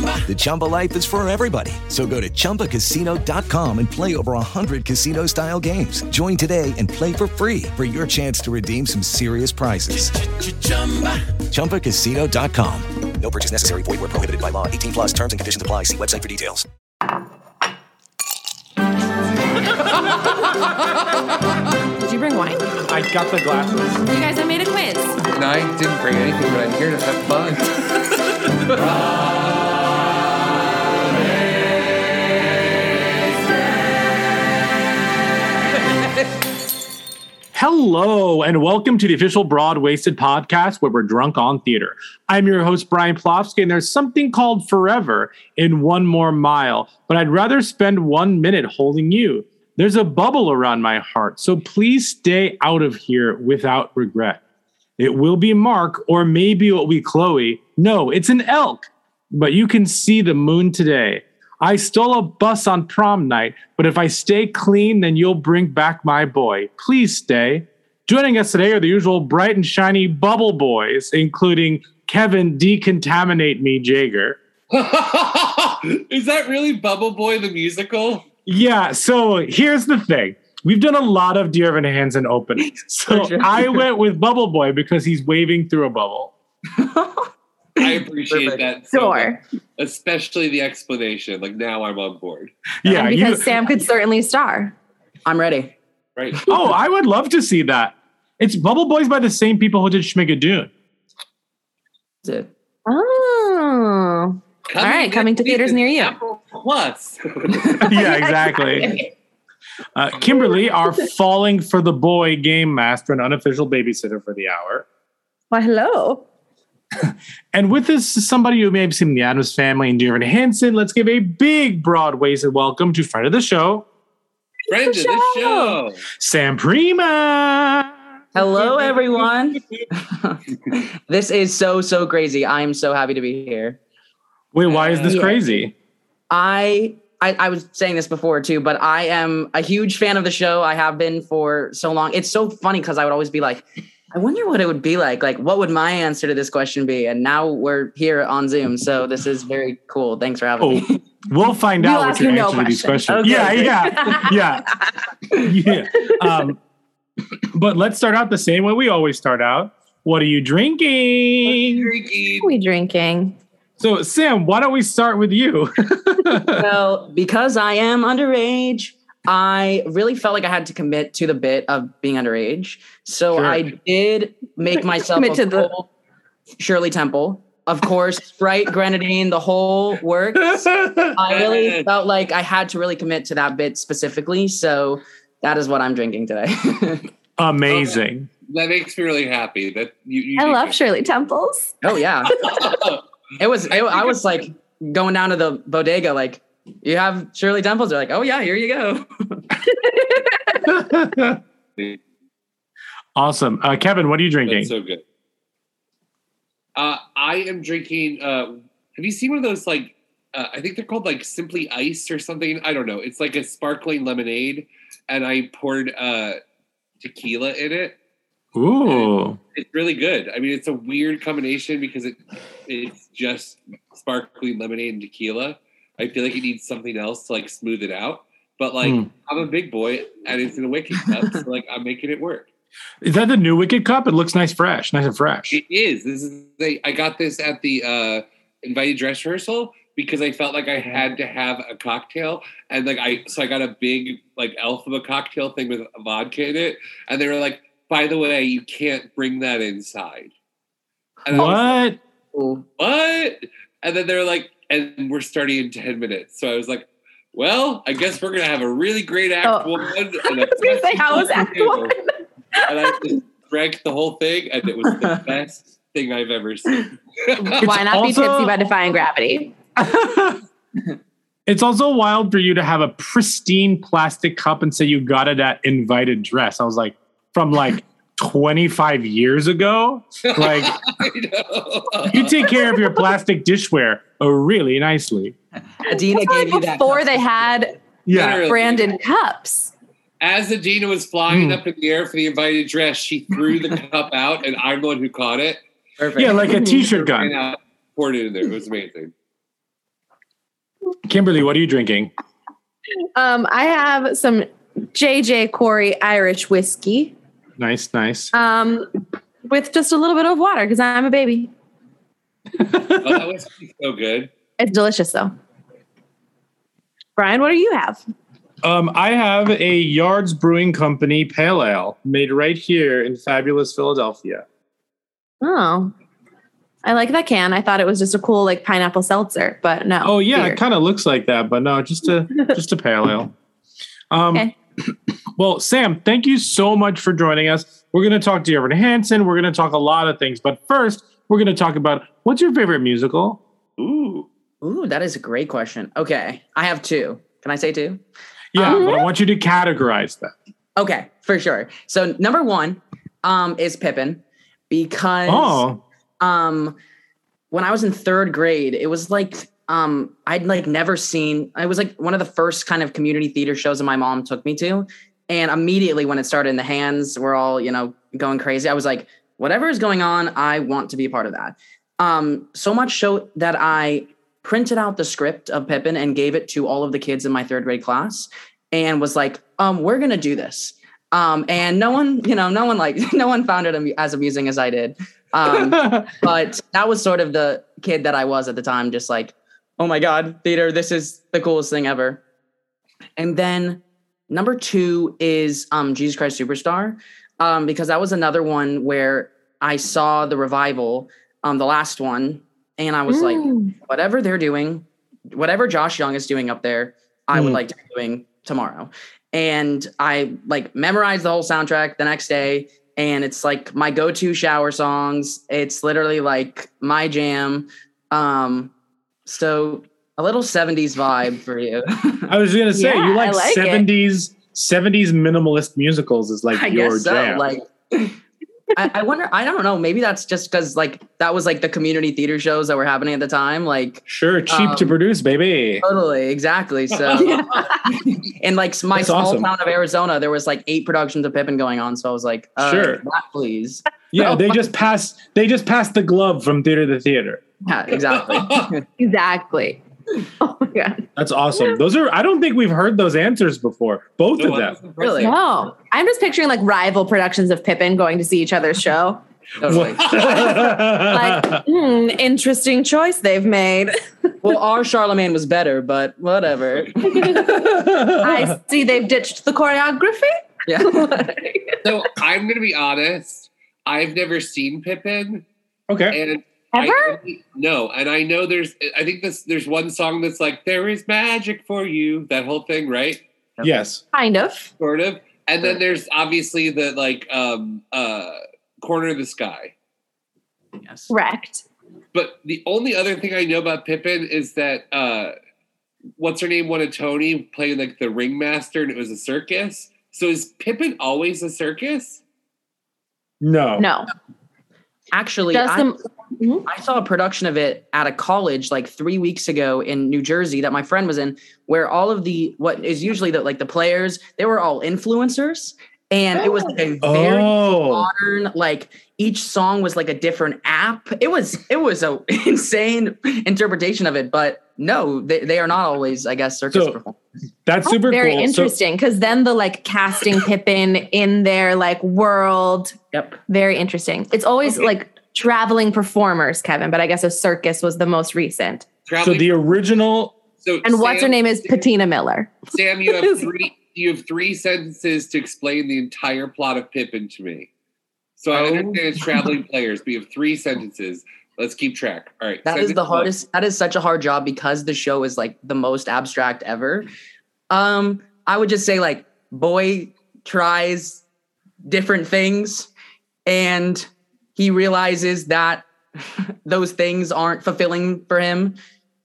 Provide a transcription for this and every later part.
The Chumba life is for everybody. So go to ChumbaCasino.com and play over 100 casino style games. Join today and play for free for your chance to redeem some serious prizes. ChumbaCasino.com. No purchase necessary. Void where prohibited by law. 18 plus terms and conditions apply. See website for details. Did you bring wine? I got the glasses. You guys, I made a quiz. And I didn't bring anything, but I'm here to have fun. Hello, and welcome to the official Broad Wasted podcast where we're drunk on theater. I'm your host, Brian Plofsky, and there's something called forever in one more mile, but I'd rather spend one minute holding you. There's a bubble around my heart, so please stay out of here without regret. It will be Mark, or maybe it will be Chloe. No, it's an elk, but you can see the moon today. I stole a bus on prom night, but if I stay clean, then you'll bring back my boy. Please stay. Joining us today are the usual bright and shiny bubble boys, including Kevin Decontaminate Me Jager. Is that really Bubble Boy the musical? Yeah, so here's the thing. We've done a lot of Dear Evan Hansen openings. So I went with Bubble Boy because he's waving through a bubble. I appreciate that. So Sure. much, especially the explanation. Like now I'm on board. Yeah, and you, because Sam could certainly star. I'm ready. Right. oh, I would love to see that. It's Bubble Boys by the same people who did Schmigadoon. That's it. Oh. All right, coming to theaters near you. Apple Plus. yeah, exactly. Uh, Kimberly, our falling for the boy game master and unofficial babysitter for the hour. Why, hello. And with us is somebody who may have seen the Addams Family and Dear Evan Hansen. Let's give a big, broad waisted welcome to friend of the show, Friend of the show. Sam Primack. Hello, everyone. this is so, so crazy. I'm so happy to be here. Wait, why is this Yeah. crazy? I, I I was saying this before too, but I am a huge fan of the show. I have been for so long. It's so funny because I would always be like, I wonder what it would be like. Like, what would my answer to this question be? And now we're here on Zoom, so this is very cool. Thanks for having Oh, me. we'll find out what your no answer to these questions. questions. Okay, yeah, okay. yeah, yeah. Um, but let's start out the same way we always start out. What are you drinking? Freaky. we drinking? So, Sam, why don't we start with you? well, because I am underage, I really felt like I had to commit to the bit of being underage. So Sure. I did make myself Commit a to the- Shirley Temple. Of course, Sprite, grenadine, the whole works. I really felt like I had to really commit to that bit specifically. So that is what I'm drinking today. Amazing. That makes me really happy. That you. you I love that. Shirley Temples. oh yeah, it was. It, I was like going down to the bodega, like you have Shirley Temples. They're like, oh yeah, here you go. awesome. Uh, Kevin, what are you drinking? That's so good. Uh, I am drinking. Uh, have you seen one of those like uh, I think they're called like Simply Ice or something. I don't know. It's like a sparkling lemonade, and I poured uh, tequila in it. Ooh. It's really good. I mean, it's a weird combination because it it's just sparkling lemonade and tequila. I feel like it needs something else to like smooth it out. But like, Hmm. I'm a big boy, and it's in a wicked cup, so like I'm making it work. Is that the new Wicked Cup? It looks nice, fresh, nice and fresh. It is. This is. They, I got this at the uh, invited dress rehearsal because I felt like I had to have a cocktail, and like I, so I got a big like elf of a cocktail thing with vodka in it, and they were like, "By the way, you can't bring that inside." And was like, What? what? And then they're like, and we're starting in 10 minutes. So I was like, well, I guess we're gonna have a really great act Oh. one. And I was gonna say, how was Act One? And I just drank the whole thing, and it was the best thing I've ever seen. Why not also- be tipsy by defying gravity? It's also wild for you to have a pristine plastic cup and say you got it at invited dress. I was like, from like 25 years ago? Like, you take care of your plastic dishware uh, really nicely. Idina Probably gave you that. before they had Yeah. Literally. branded cups. As Idina was flying Hmm. up in the air for the invited dress, she threw the cup out, and I'm the one who caught it. Perfect. Yeah, like a t shirt And gun. I poured it in there. It was amazing. Kimberly, what are you drinking? Um, I have some JJ Corry Irish whiskey Nice, nice. um, with just a little bit of water because I'm a baby. Oh, that was so good. It's delicious though. Brian, what do you have? Um, I have a Yards Brewing Company Pale Ale made right here in fabulous Philadelphia. Oh, I like that can. I thought it was just a cool like pineapple seltzer, but no. Oh yeah, beer. it kind of looks like that, but no, just a just a pale ale. Um, Okay. Well, Sam, thank you so much for joining us. We're going to talk to Evan Hansen. We're going to talk a lot of things, but first, we're going to talk about what's your favorite musical? Ooh. Ooh, that is a great question. Okay, I have two. Can I say two? Yeah, Um, but I want you to categorize them. Okay, for sure. So number one um, is Pippin because Oh, um, when I was in third grade, it was like um, I'd like never seen. It was like one of the first kind of community theater shows that my mom took me to, and immediately when it started, in the hands were all you know going crazy. I was like, whatever is going on, I want to be a part of that. Um, so much so that I printed out the script of Pippin and gave it to all of the kids in my third grade class, and was like, um, we're gonna do this. Um, and no one, you know, no one like, no one found it as amusing as I did. Um, but that was sort of the kid that I was at the time, just like, oh my God, theater, this is the coolest thing ever. And then number two is um, Jesus Christ Superstar, um, because that was another one where I saw the revival, um, the last one, and I was like, Mm. whatever they're doing, whatever Josh Young is doing up there, I would Mm. like to be doing tomorrow. And I like memorized the whole soundtrack the next day. And it's like my go-to shower songs. It's literally like my jam. Um, so a little 70s vibe for you. I was going to say Yeah, you like, like it. 70s 70s minimalist musicals is like I your guess so. jam. Like, I, I wonder. I don't know. Maybe that's just because like that was like the community theater shows that were happening at the time. Like sure, cheap to um, produce, baby. totally, exactly. So, in like my That's small awesome. town of Arizona, there was like eight productions of Pippin going on. So I was like, uh, Sure. that please. Yeah, they just passed they just passed the glove from theater to theater. Yeah, exactly. Exactly. Oh my god. That's awesome. Those are I don't think we've heard those answers before. Both No, of them. Really? No, I'm just picturing like rival productions of Pippin going to see each other's show. Totally. Like, hmm, interesting choice they've made. well, our Charlemagne was better, but whatever. I see they've ditched the choreography. Yeah. So I'm going to be honest. I've never seen Pippin, okay. and Ever? I no, and I know there's. I think this there's one song that's like "There is magic for you." That whole thing, right? Yes. Kind of. Sort of. And then there's obviously the like um uh corner of the sky. yes. Correct. But the only other thing I know about Pippin is that uh what's her name won a Tony playing like the ringmaster and it was a circus. So is Pippin always a circus? No. No. Actually, Does I, the- I saw a production of it at a college like three weeks ago in New Jersey that my friend was in, where all of the what is usually the like the players they were all influencers, and it was like a oh. very Oh. modern like each song was like a different app. It was it was a insane interpretation of it, but no, they, they are not always I guess circus So, performers. That's Oh, super very cool. So- interesting because then the like casting Pippin in their like world. Yep. Very interesting. It's always like traveling performers, Kevin, but I guess a circus was the most recent. so the original. So And what's her name is Patina Miller. Sam, you have three. You have three sentences to explain the entire plot of Pippin to me. So I Oh. understand it's traveling players, but you have three sentences. Let's keep track. All right. That is the hardest. That is such a hard job because the show is like the most abstract ever. Um, I would just say like boy tries different things and he realizes that those things aren't fulfilling for him.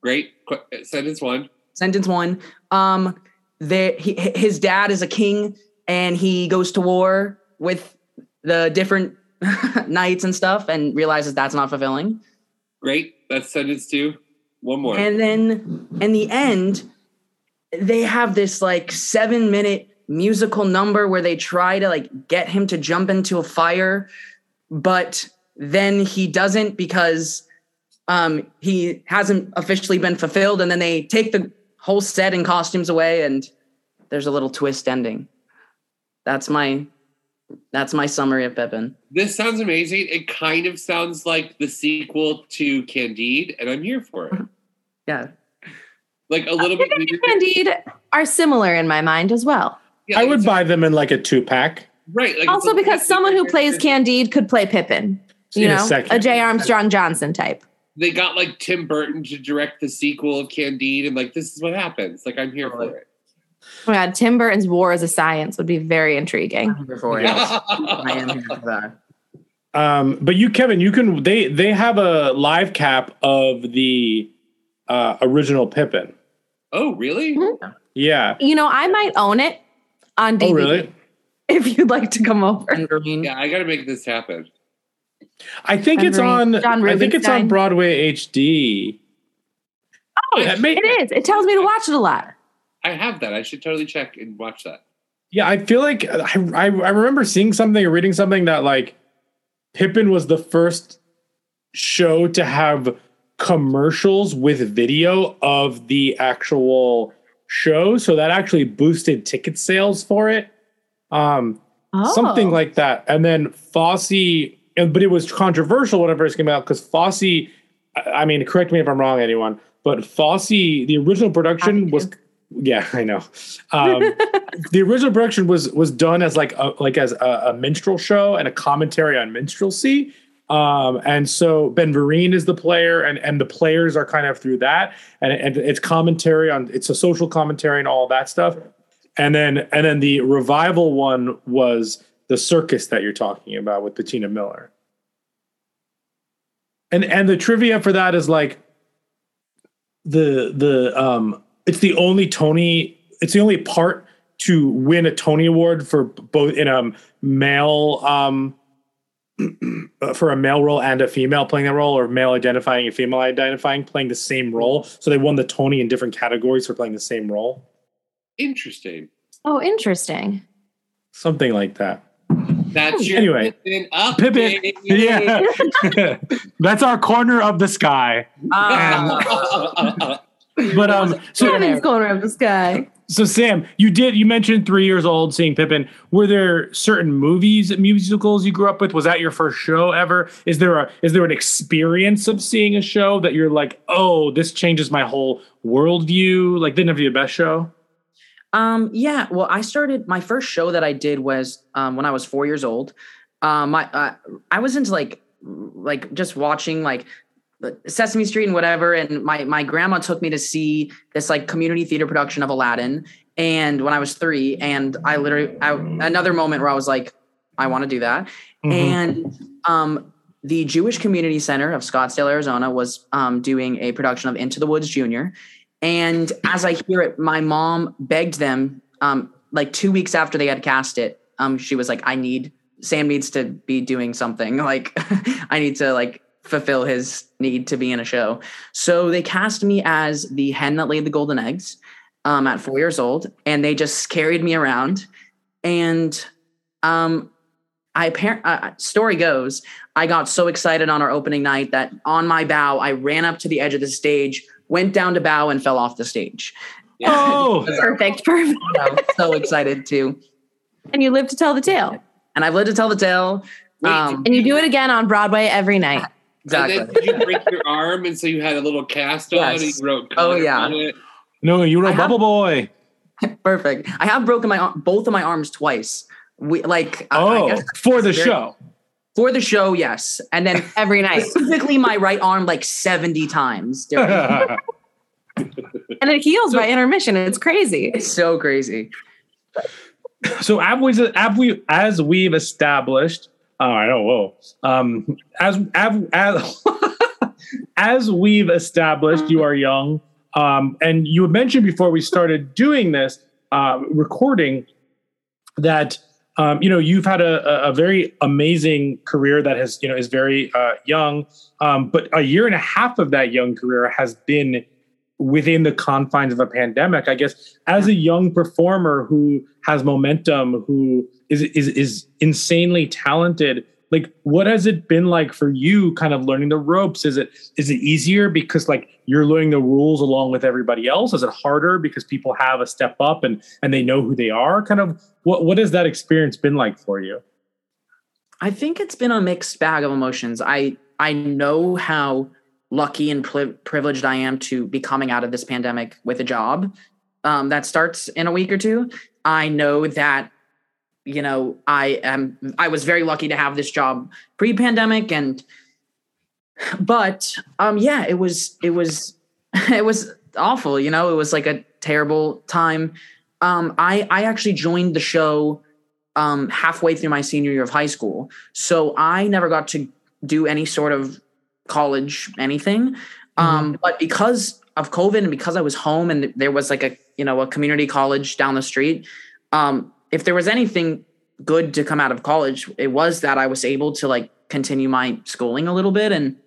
Great. Qu- uh, Sentence one. Sentence one. Um, there he, his dad is a king and he goes to war with the different knights and stuff and realizes that's not fulfilling. Great. That's sentence two. One more. And then in the end, they have this like seven minute musical number where they try to like get him to jump into a fire, but then he doesn't because um he hasn't officially been fulfilled. And then they take the whole set and costumes away, and there's a little twist ending. That's my that's my summary of Pippin. This sounds amazing. It kind of sounds like the sequel to Candide, and I'm here for it. Yeah. Like a uh, little bit. weird. Candide are similar in my mind as well. Yeah, I would buy them in like a two pack. Right. Like also it's a- because someone who plays Candide could play Pippin. You In know, second. a Jay Armstrong Johnson type. they got like Tim Burton to direct the sequel of Candide, and like this is what happens. Like I'm here for it. Oh my God, Tim Burton's War as a Science would be very intriguing. I'm here for it. I am here for that. Um, but you, Kevin, you can. They they have a live cap of the uh, original Pippin. Oh, really? Yeah. You know, I might own it on DVD Oh, really? if you'd like to come over. Yeah, I got to make this happen. I think it's on. John I think it's on Broadway HD. Oh, that may- it is. It tells me to watch it a lot. I have that. I should totally check and watch that. Yeah, I feel like I, I I remember seeing something or reading something that like Pippin was the first show to have commercials with video of the actual show, so that actually boosted ticket sales for it. Um, something Oh. like that. And then Fosse, but it was controversial when it first came out because Fosse. I I mean, correct me if I'm wrong, anyone, but Fosse, the original production was. Yeah, I know. Um, the original production was was done as like a, like as a, a minstrel show and a commentary on minstrelsy. Um, and so Ben Vereen is the player, and and the players are kind of through that, and and it's commentary on it's a social commentary and all that stuff. And then and then the revival one was the circus that you're talking about with Patina Miller. And and the trivia for that is like the the um it's the only Tony it's the only part to win a Tony Award for both in a male um uh, for a male role and a female playing that role or male identifying and female identifying playing the same role. So they won the Tony in different categories for playing the same role. Interesting. Oh, interesting. Something like that. That's your Anyway. Pippin update. Pippin. Yeah. That's our corner of the sky. Um, But um so Kevin's corner of the sky. So Sam, you did you mentioned three years old seeing Pippin. Were there certain movies, musicals you grew up with? Was that your first show ever? Is there a is there an experience of seeing a show that you're like, oh, this changes my whole worldview? Like, didn't have to be the best show? Um, yeah. Well, I started my first show that I did was um, when I was four years old. Um, my uh, I was into like like just watching like Sesame Street and whatever. And my my grandma took me to see this like community theater production of Aladdin. And when I was three, and I literally I, another moment where I was like, I want to do that. Mhm. And um, the Jewish Community Center of Scottsdale, Arizona, was um, doing a production of Into the Woods Junior. And as I hear it, my mom begged them, um, like two weeks after they had cast it, um, she was like, I need Sam needs to be doing something. Like I need to like fulfill his need to be in a show. So they cast me as the hen that laid the golden eggs um, at four years old, and they just carried me around. And um, I apparent uh, story goes, I got so excited on our opening night that on my bow, I ran up to the edge of the stage, went down to bow, and fell off the stage. Oh, perfect, perfect. I was so excited too. And you live to tell the tale. And I've lived to tell the tale. Um, and you do it again on Broadway every night. Exactly. And then did you break your arm, and so you had a little cast on, and Yes. you wrote. Oh, yeah. on it? No, you were I a have- bubble boy. Perfect. I have broken my arm, both of my arms twice. We like I- I Oh, guess for the very- show. For the show, yes. And then Every night. specifically my right arm like 70 times. And it heals by intermission. It's crazy. it's so crazy. so as we as we've established, oh, I know, whoa, um, as as as as we've established, you are young, um, and you had mentioned before we started doing this uh, recording that um, you know you've had a, a a very amazing career that has you know is very uh, young, um, but a year and a half of that young career has been within the confines of a pandemic. I guess as a young performer who has momentum who is is is insanely talented. Like what has it been like for you kind of learning the ropes? Is it is it easier because like you're learning the rules along with everybody else? Is it harder because people have a step up and and they know who they are? Kind of what what has that experience been like for you? I think it's been a mixed bag of emotions. I I know how lucky and pri- privileged I am to be coming out of this pandemic with a job um, that starts in a week or two. I know that you know I am. I was very lucky to have this job pre-pandemic, and but um, yeah, it was it was it was awful. You know, it was like a terrible time. Um, I I actually joined the show um, halfway through my senior year of high school. So I never got to do any sort of college anything. Um, but because of COVID and because I was home and there was like a you know a community college down the street, um, if there was anything good to come out of college, it was that I was able to like continue my schooling a little bit and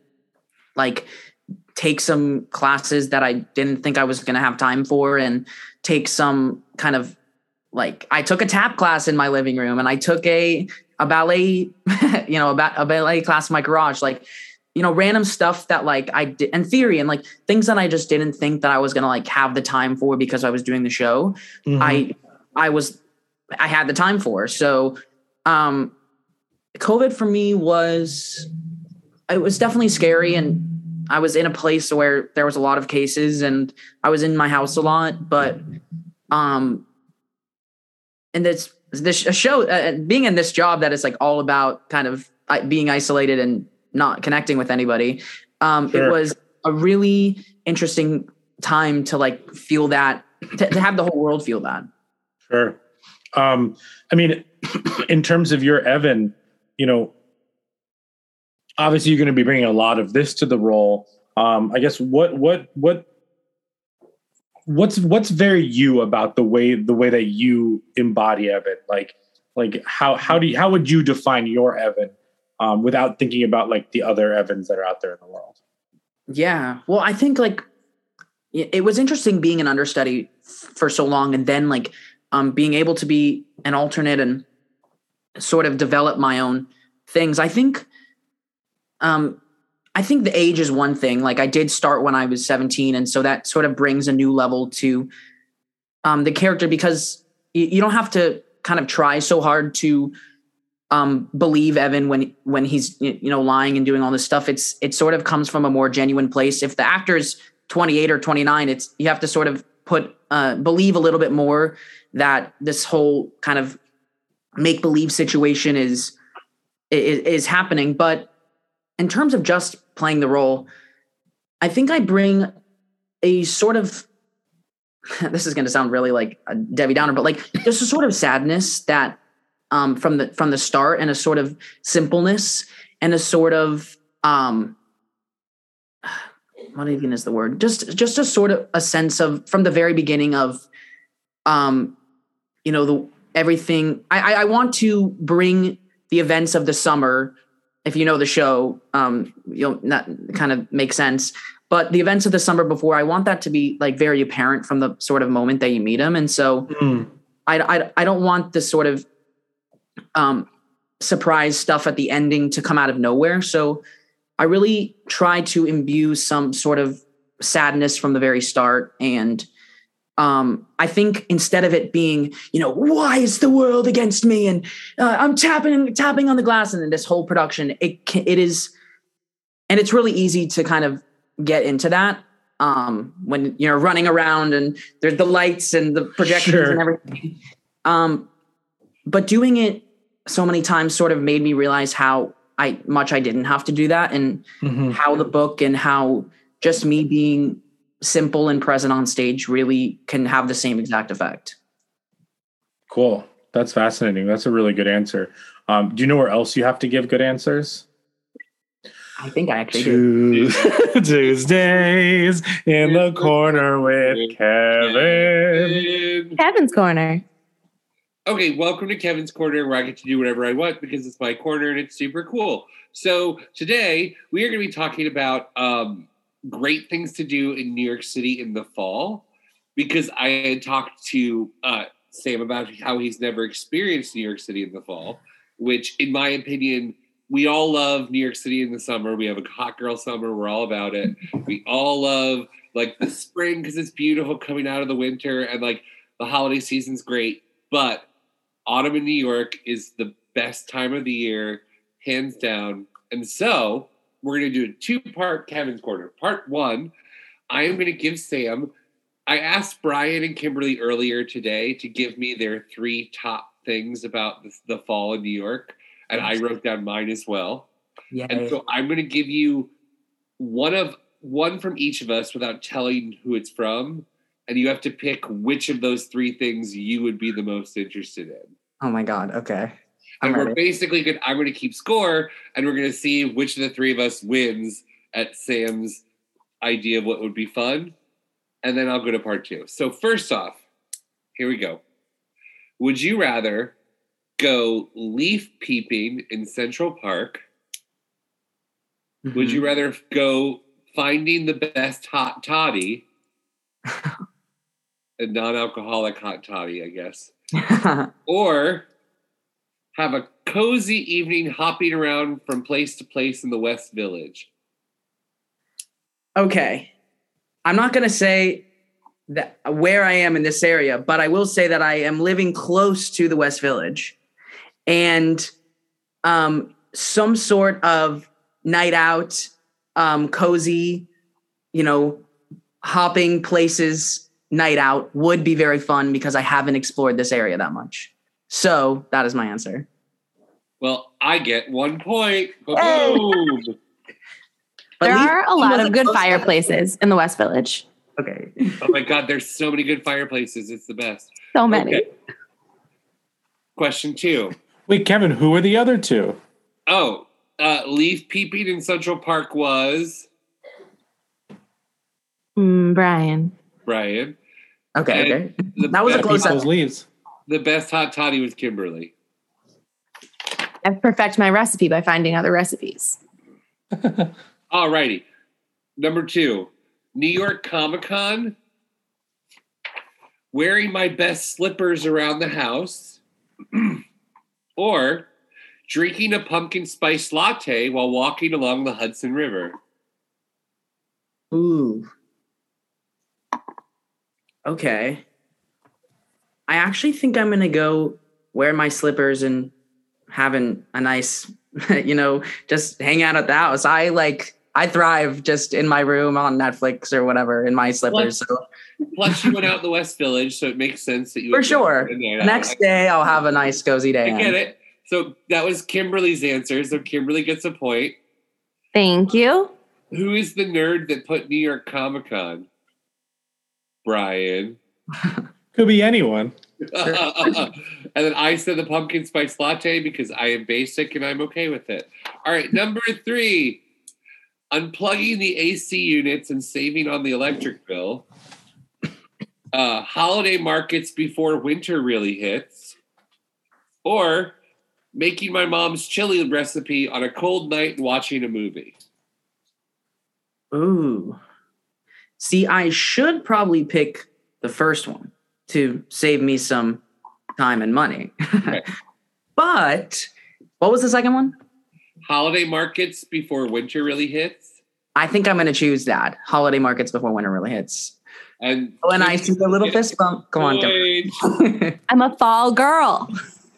like take some classes that I didn't think I was going to have time for and take some kind of like I took a tap class in my living room and I took a a ballet you know a, ba- a ballet class in my garage like you know random stuff that like I did and theory and like things that I just didn't think that I was going to like have the time for because I was doing the show. Mm-hmm. I I was I had the time for so um covid for me was it was definitely scary and I was in a place where there was a lot of cases and I was in my house a lot but um and this this a show uh, being in this job that is like all about kind of being isolated and not connecting with anybody um Sure. it was a really interesting time to like feel that to, to have the whole world feel that Sure. Um, I mean, in terms of your Evan, you know, obviously you're going to be bringing a lot of this to the role. Um, I guess what what what what's what's very you about the way the way that you embody Evan? Like like how how do you, how would you define your Evan um, without thinking about like the other Evans that are out there in the world? Yeah. Well, I think like it it was interesting being an understudy for so long and then like um being able to be an alternate and sort of develop my own things. I think um I think the age is one thing. Like I did start when I was 17 and so that sort of brings a new level to um the character because you, you don't have to kind of try so hard to um believe Evan when when he's you know lying and doing all this stuff it's it sort of comes from a more genuine place if the actor's 28 or 29 it's you have to sort of put uh believe a little bit more that this whole kind of make believe situation is, is is happening but in terms of just playing the role I think I bring a sort of this is going to sound really like a Debbie Downer, but like just a sort of sadness that um, from the from the start, and a sort of simpleness, and a sort of um, what even is the word? Just just a sort of a sense of from the very beginning of, um, you know, the everything. I I, I want to bring the events of the summer. If you know the show, um, you'll not kind of make sense. But the events of the summer before, I want that to be like very apparent from the sort of moment that you meet him. And so Mm. I, I, I don't want this sort of um, surprise stuff at the ending to come out of nowhere. So I really try to imbue some sort of sadness from the very start. And um, I think instead of it being, you know, why is the world against me? And uh, I'm tapping tapping on the glass, and then this whole production, it it is, and it's really easy to kind of get into that um, when you're running around and there's the lights and the projections Sure. and everything. Um, but doing it so many times sort of made me realize how I much I didn't have to do that, and Mhm. how the book and how just me being simple and present on stage really can have the same exact effect. Cool. That's fascinating. That's a really good answer. Um, do you know where else you have to give good answers? I think I actually do. Tues- Tuesdays in the corner with Kevin. Kevin's corner. Okay, welcome to Kevin's Corner, where I get to do whatever I want because it's my corner and it's super cool. So today we are going to be talking about um, great things to do in New York City in the fall because I had talked to uh, Sam about how he's never experienced New York City in the fall, which, in my opinion, we all love New York City in the summer. We have a hot girl summer. We're all about it. We all love like the spring because it's beautiful coming out of the winter and like the holiday season's great. But autumn in New York is the best time of the year, hands down. And so we're going to do a two part Kevin's Corner. Part one, I am going to give Sam. I asked Brian and Kimberly earlier today to give me their three top things about the, the fall in New York, and I wrote down mine as well. Yeah. And so I'm going to give you one of one from each of us without telling who it's from, and you have to pick which of those three things you would be the most interested in. Oh my god. Okay. And we're basically good. I'm going to keep score, and we're going to see which of the three of us wins at Sam's idea of what would be fun, and then I'll go to part two. So first off, here we go. Would you rather go leaf peeping in Central Park? Would Mm-hmm. you rather go finding the best hot toddy? a non-alcoholic hot toddy, I guess. or have a cozy evening hopping around from place to place in the West Village. okay. I'm not going to say that where I am in this area, but I will say that I am living close to the West Village and um, some sort of night out, um, cozy, you know, hopping places night out would be very fun because I haven't explored this area that much. So that is my answer. Well, I get one point. Boom. There leaf are a lot of good close enough. fireplaces in the West Village. Okay. oh my God, there's so many good fireplaces. It's the best. So many. Okay. Question two. Wait, Kevin, who are the other two? Oh, uh, leaf peeping in Central Park was Mm, Brian. Brian. Okay. And okay. the That was a best- close Those up. leaves. The best hot toddy was Kimberly. I perfect my recipe by finding other recipes. All righty. Number two, New York Comic Con. Wearing my best slippers around the house. or drinking a pumpkin spice latte while walking along the Hudson River. Ooh. Okay. I actually think I'm gonna go wear my slippers and having a nice, you know, just hang out at the house. I like I thrive just in my room on Netflix or whatever in my slippers. So Plus, you went out in the West Village, so it makes sense that you for sure. go there. Next day I'll have a nice cozy day. I get it. So that was Kimberly's answer. So Kimberly gets a point. Thank you. Who is the nerd that put New York Comic Con? Brian. Could be anyone. and then I said the pumpkin spice latte because I am basic and I'm okay with it. All right, number three unplugging the AC units and saving on the electric bill. Uh, holiday markets before winter really hits. Or making my mom's chili recipe on a cold night and watching a movie. Ooh. See, I should probably pick the first one to save me some time and money. but what was the second one? Holiday markets before winter really hits. I think I'm going to choose that. Holiday markets before winter really hits. And oh, when I see the little fist bump, come on. Kim. I'm a fall girl.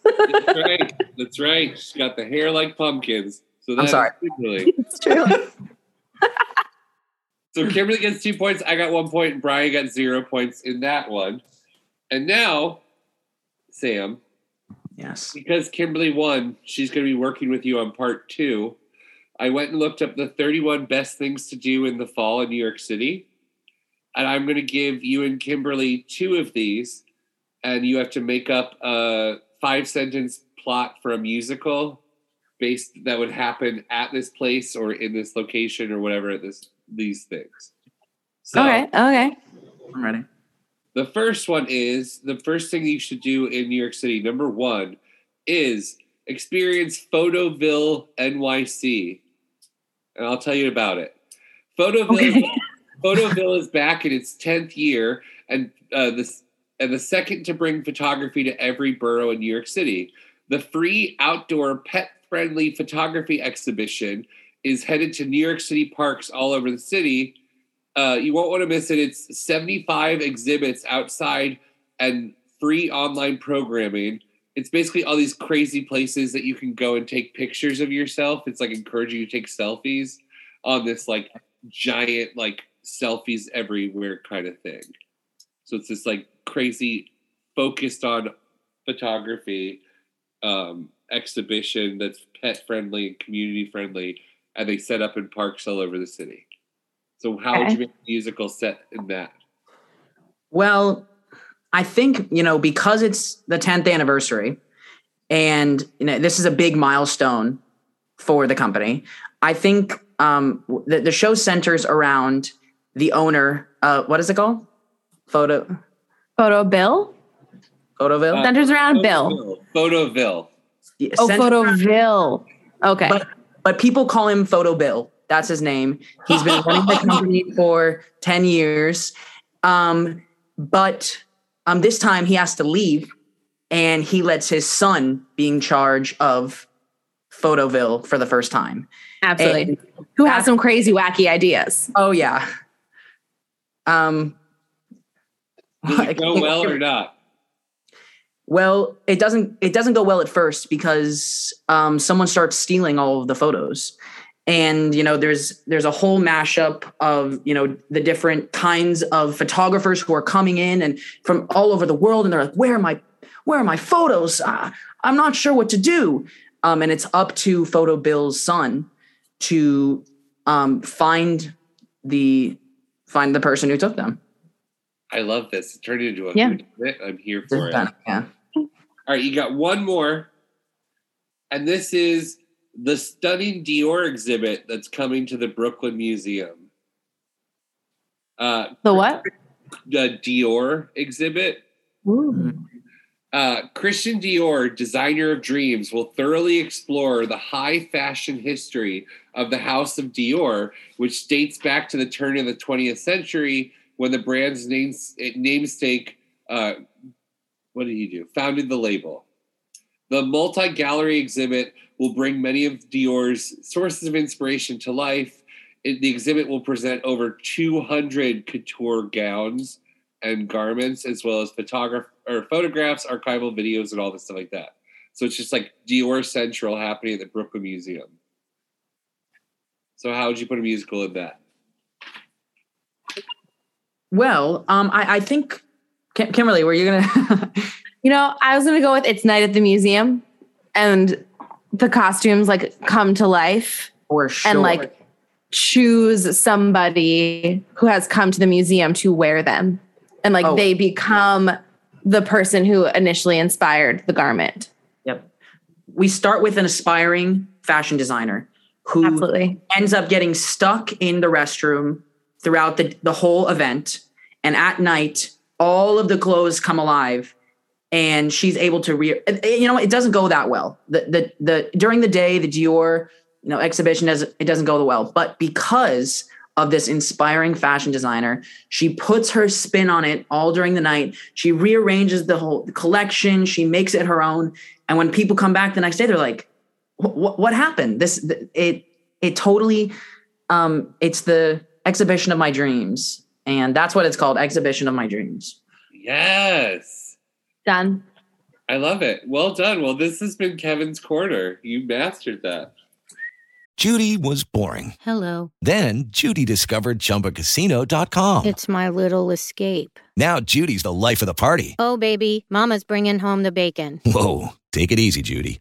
That's right. That's right. She's got the hair like pumpkins. So I'm sorry. Really. It's true. So Kimberly gets two points. I got one point. And Brian got zero points in that one. And now, Sam. Yes. Because Kimberly won, she's going to be working with you on part two. I went and looked up the 31 best things to do in the fall in New York City. And I'm going to give you and Kimberly two of these. And you have to make up a five sentence plot for a musical based that would happen at this place or in this location or whatever this these things. So, okay. Okay. I'm ready. The first one is the first thing you should do in New York City. Number one is experience Photoville NYC, and I'll tell you about it. Photoville, Okay. Photoville is back in its tenth year, and uh, this and the second to bring photography to every borough in New York City. The free outdoor pet-friendly photography exhibition is headed to New York City parks all over the city. Uh, you won't want to miss it. It's 75 exhibits outside and free online programming. It's basically all these crazy places that you can go and take pictures of yourself. It's like encouraging you to take selfies on this like giant like selfies everywhere kind of thing. So it's this like crazy focused on photography um, exhibition that's pet friendly and community friendly, and they set up in parks all over the city. So how would Okay. you make a musical set in that? Well, I think, you know, because it's the 10th anniversary and, you know, this is a big milestone for the company, I think um, the, the show centers around the owner. Uh, what is it called? Photo. Photo Bill? Photoville? Centers around Bill. Photoville. Oh, Center- Photoville. Okay. But, but people call him Photo Bill. That's his name. He's been running the company for 10 years. Um, but um, this time he has to leave and he lets his son be in charge of Photoville for the first time. Absolutely. And- Who has some crazy, wacky ideas? Oh, yeah. Um, Does it go well or not? Well, it doesn't it doesn't go well at first because um, someone starts stealing all of the photos. And you know, there's there's a whole mashup of you know the different kinds of photographers who are coming in and from all over the world, and they're like, "Where are my where are my photos? Uh, I'm not sure what to do." Um, and it's up to Photo Bill's son to um, find the find the person who took them. I love this. It turned into a yeah. i'm here for it. Yeah. All right, you got one more. And this is the stunning Dior exhibit that's coming to the Brooklyn Museum. Uh, The what? the Dior exhibit. Uh, Christian Dior, designer of dreams, will thoroughly explore the high fashion history of the House of Dior, which dates back to the turn of the 20th century when the brand's names, namesake, uh, what did he do? Founded the label. The multi gallery exhibit will bring many of Dior's sources of inspiration to life. It- the exhibit will present over 200 couture gowns and garments, as well as photograph or photographs, archival videos, and all this stuff like that. So it's just like Dior Central happening at the Brooklyn Museum. So how would you put a musical in that? Well, um, I, I think Kim- Kimberly, were you gonna? You know, I was gonna go with it's night at the museum, and the costumes like come to life, for sure. and like choose somebody who has come to the museum to wear them, and like Oh. they become the person who initially inspired the garment. Yep. We start with an aspiring fashion designer who Absolutely. ends up getting stuck in the restroom throughout the, the whole event. And at night, all of the clothes come alive and she's able to re you know it doesn't go that well. The the the during the day the dior you know exhibition doesn't it doesn't go the well. But because of this inspiring fashion designer she puts her spin on it all during the night. She rearranges the whole collection. She makes it her own. And when people come back the next day they're like what what happened? This it it totally um it's the exhibition of my dreams. And that's what it's called exhibition of my dreams. Yes. Done. I love it. Well done. Well, this has been Kevin's Corner. You mastered that. Judy was boring. Hello. Then Judy discovered ChumbaCasino.com. It's my little escape. Now Judy's the life of the party. Oh, baby, Mama's bringing home the bacon. Whoa, take it easy, Judy.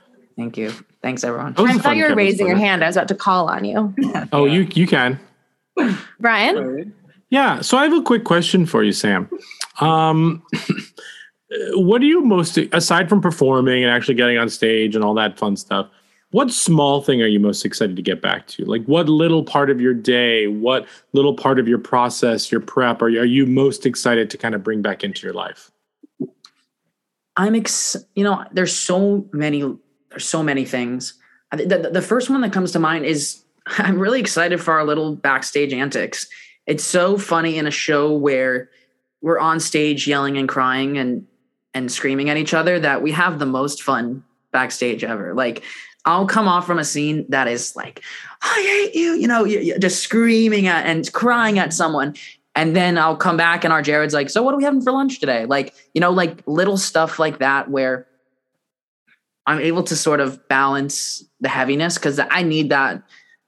Thank you thanks everyone That was I a thought you were raising your hand. I was about to call on you. Oh, you you can. Brian? Yeah. So I have a quick question for you, Sam. Um, what do you most, aside from performing and actually getting on stage and all that fun stuff, what small thing are you most excited to get back to? Like, what little part of your day, what little part of your process, your prep, are you, are you most excited to kind of bring back into your life? I'm ex. You know, there's so many. There's so many things. The, the first one that comes to mind is I'm really excited for our little backstage antics. It's so funny in a show where we're on stage yelling and crying and and screaming at each other that we have the most fun backstage ever. Like I'll come off from a scene that is like, I hate you, you know, you- you- just screaming at and crying at someone. And then I'll come back and our Jared's like, so what are we having for lunch today? Like, you know, like little stuff like that where I'm able to sort of balance the heaviness because I need that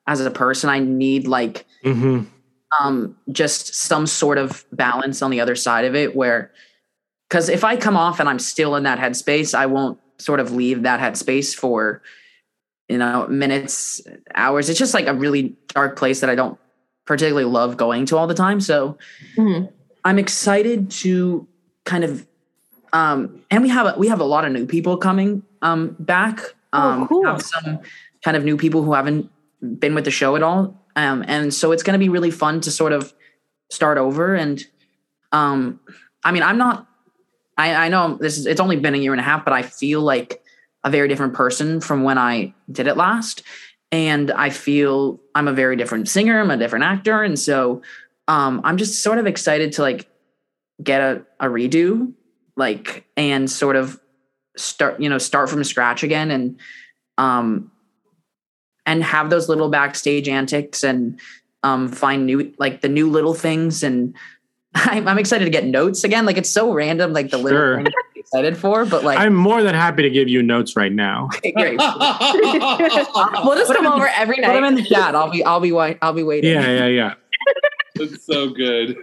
as a person. I need like Mm-hmm. um just some sort of balance on the other side of it where because if I come off and I'm still in that headspace, I won't sort of leave that headspace for you know minutes, hours. It's just like a really dark place that I don't particularly love going to all the time. So Mhm. I'm excited to kind of um and we have a, we have a lot of new people coming um back. Oh, Um cool. have some kind of new people who haven't been with the show at all. Um and so it's going to be really fun to sort of start over and um I mean I'm not I I know this is it's only been a year and a half but I feel like a very different person from when I did it last and I feel I'm a very different singer, I'm a different actor and so um I'm just sort of excited to like get a, a redo like and sort of start you know start from scratch again and um and have those little backstage antics and um find new like the new little things and I'm, I'm excited to get notes again like it's so random like the little Sure. things I'm excited for but like I'm more than happy to give you notes right now. okay, great We'll just Put come over the- every put them night. in the chat I'll be I'll be wai- I'll be waiting Yeah, yeah, yeah. it's so good.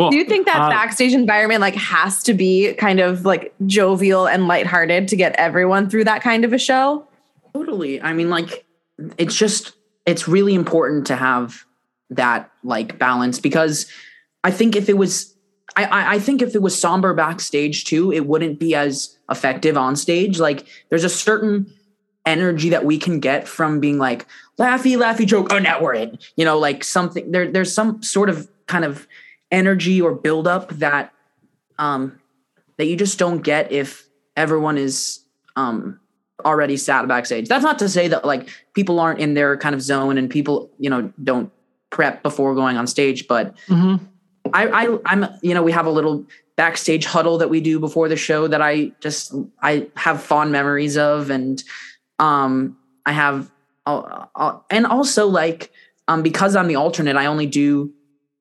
Cool. Do you think that Uh, backstage environment like has to be kind of like jovial and lighthearted to get everyone through that kind of a show? Totally. I mean, like, it's just, it's really important to have that like balance because I think if it was, I, I, I think if it was somber backstage too, it wouldn't be as effective on stage. Like, there's a certain energy that we can get from being like laughy, laughy joke. Oh, now we're in. You know, like something. There, there's some sort of kind of energy or buildup that, um, that you just don't get if everyone is, um, already sat backstage. That's not to say that like people aren't in their kind of zone and people, you know, don't prep before going on stage, but Mhm. I, I I'm you know, we have a little backstage huddle that we do before the show that I just I have fond memories of and um I have, uh, uh, and also like um, because I'm the alternate, I only do